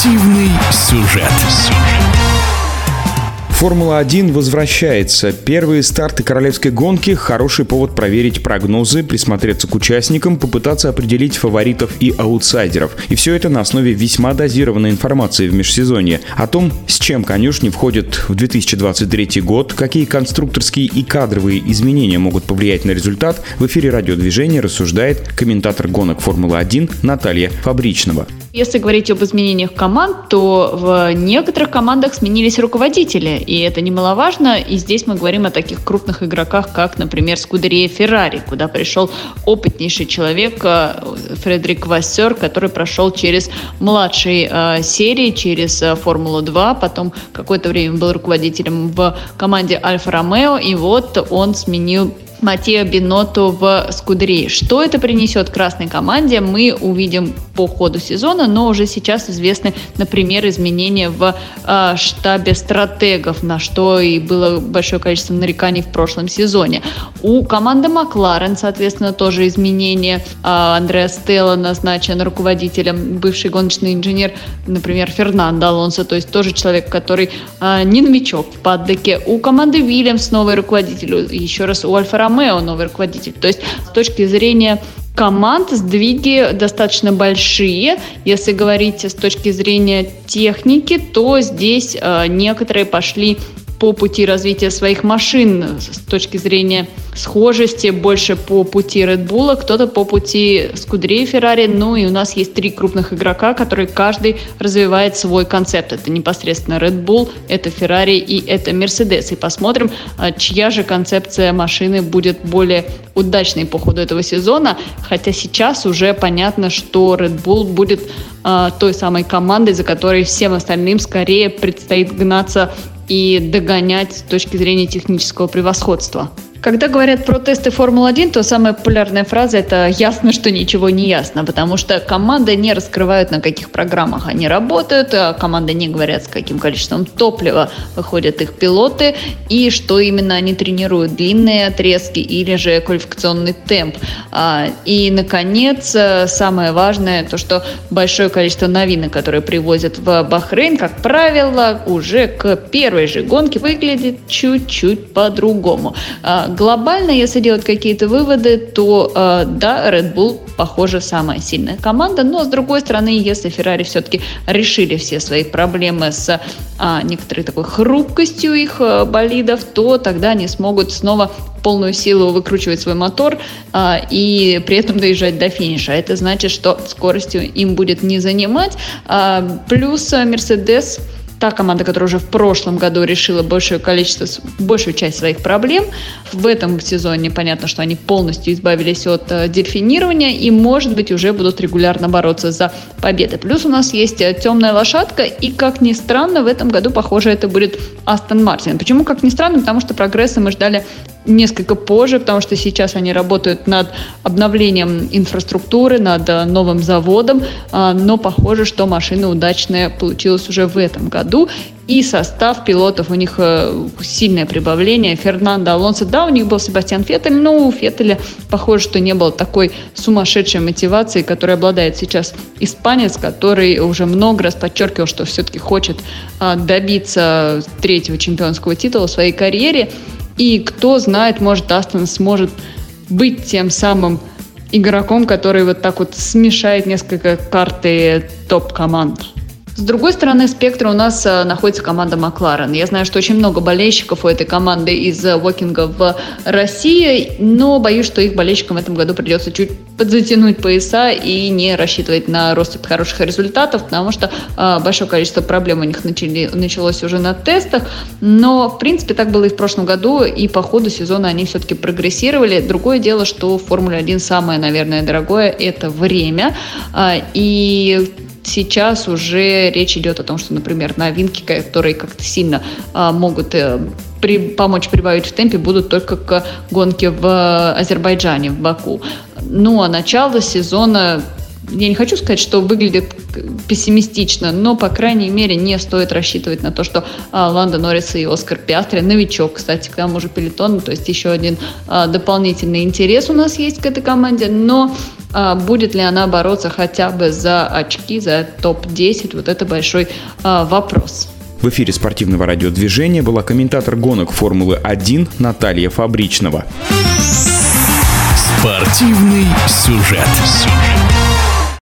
Спортивный сюжет. Формула-1 возвращается. Первые старты королевской гонки – хороший повод проверить прогнозы, присмотреться к участникам, попытаться определить фаворитов и аутсайдеров. И все это на основе весьма дозированной информации в межсезонье. О том, с чем конюшни входят в 2023 год, какие конструкторские и кадровые изменения могут повлиять на результат, в эфире радиодвижения рассуждает комментатор гонок Формулы-1 Наталья Фабричного. Если говорить об изменениях команд, то в некоторых командах сменились руководители, и это немаловажно. И здесь мы говорим о таких крупных игроках, как, например, Скудерия Феррари, куда пришел опытнейший человек э, Фредерик Вассер, который прошел через младшие э, серии, через э, Формулу-2, потом какое-то время был руководителем в команде Альфа Ромео, и вот он сменил Матео Биноту в Скудри. Что это принесет красной команде, мы увидим по ходу сезона, но уже сейчас известны, например, изменения в э, штабе стратегов, на что и было большое количество нареканий в прошлом сезоне. У команды Макларен, соответственно, тоже изменения. Э, Андреа Стелла назначен руководителем, бывший гоночный инженер, например, Фернандо Алонсо, то есть тоже человек, который э, не новичок в паддеке. У команды Вильямс новый руководитель, еще раз у Альфа Ромео новый руководитель. То есть с точки зрения команд сдвиги достаточно большие. Если говорить с точки зрения техники, то здесь э, некоторые пошли по пути развития своих машин с точки зрения схожести, больше по пути Red Bull, кто-то по пути Скудрей Феррари. Ну и у нас есть три крупных игрока, которые каждый развивает свой концепт. Это непосредственно Red Bull, это Ferrari и это Mercedes. И посмотрим, а, чья же концепция машины будет более удачной по ходу этого сезона. Хотя сейчас уже понятно, что Red Bull будет э, той самой командой, за которой всем остальным скорее предстоит гнаться и догонять с точки зрения технического превосходства. Когда говорят про тесты Формулы-1, то самая популярная фраза это «ясно, что ничего не ясно», потому что команды не раскрывают, на каких программах они работают, а команды не говорят, с каким количеством топлива выходят их пилоты и что именно они тренируют, длинные отрезки или же квалификационный темп. А, и, наконец, самое важное, то, что большое количество новинок, которые привозят в Бахрейн, как правило, уже к первой же гонке выглядит чуть-чуть по-другому а, глобально, если делать какие-то выводы, то э, да, Red Bull, похоже, самая сильная команда, но с другой стороны, если Ferrari все-таки решили все свои проблемы с э, некоторой такой хрупкостью их э, болидов, то тогда они смогут снова полную силу выкручивать свой мотор а, и при этом доезжать до финиша. Это значит, что скоростью им будет не занимать. А, плюс Mercedes та команда, которая уже в прошлом году решила большее количество, большую часть своих проблем. В этом сезоне понятно, что они полностью избавились от э, дельфинирования и, может быть, уже будут регулярно бороться за победы. Плюс у нас есть э, темная лошадка, и, как ни странно, в этом году, похоже, это будет Астон Мартин. Почему, как ни странно? Потому что прогресса мы ждали несколько позже, потому что сейчас они работают над обновлением инфраструктуры, над э, новым заводом, а, но похоже, что машина удачная получилась уже в этом году. И состав пилотов у них э, сильное прибавление. Фернандо Алонсо, да, у них был Себастьян Феттель, но у Феттеля похоже, что не было такой сумасшедшей мотивации, которой обладает сейчас испанец, который уже много раз подчеркивал, что все-таки хочет а, добиться третьего чемпионского титула в своей карьере. И кто знает, может, Астон сможет быть тем самым игроком, который вот так вот смешает несколько карты топ-команд. С другой стороны спектра у нас э, находится команда Макларен. Я знаю, что очень много болельщиков у этой команды из Вокинга в России, но боюсь, что их болельщикам в этом году придется чуть подзатянуть пояса и не рассчитывать на рост хороших результатов, потому что э, большое количество проблем у них начали, началось уже на тестах. Но, в принципе, так было и в прошлом году, и по ходу сезона они все-таки прогрессировали. Другое дело, что в Формуле 1 самое, наверное, дорогое – это время. Э, и сейчас уже речь идет о том, что, например, новинки, которые как-то сильно а, могут э, при, помочь прибавить в темпе, будут только к гонке в Азербайджане, в Баку. Ну, а начало сезона я не хочу сказать, что выглядит пессимистично, но, по крайней мере, не стоит рассчитывать на то, что а, Ланда Норрис и Оскар Пиастри, новичок, кстати, к тому же пелетон, то есть еще один а, дополнительный интерес у нас есть к этой команде, но будет ли она бороться хотя бы за очки, за топ-10? Вот это большой а, вопрос. В эфире спортивного радиодвижения была комментатор гонок Формулы-1 Наталья Фабричного. Спортивный сюжет.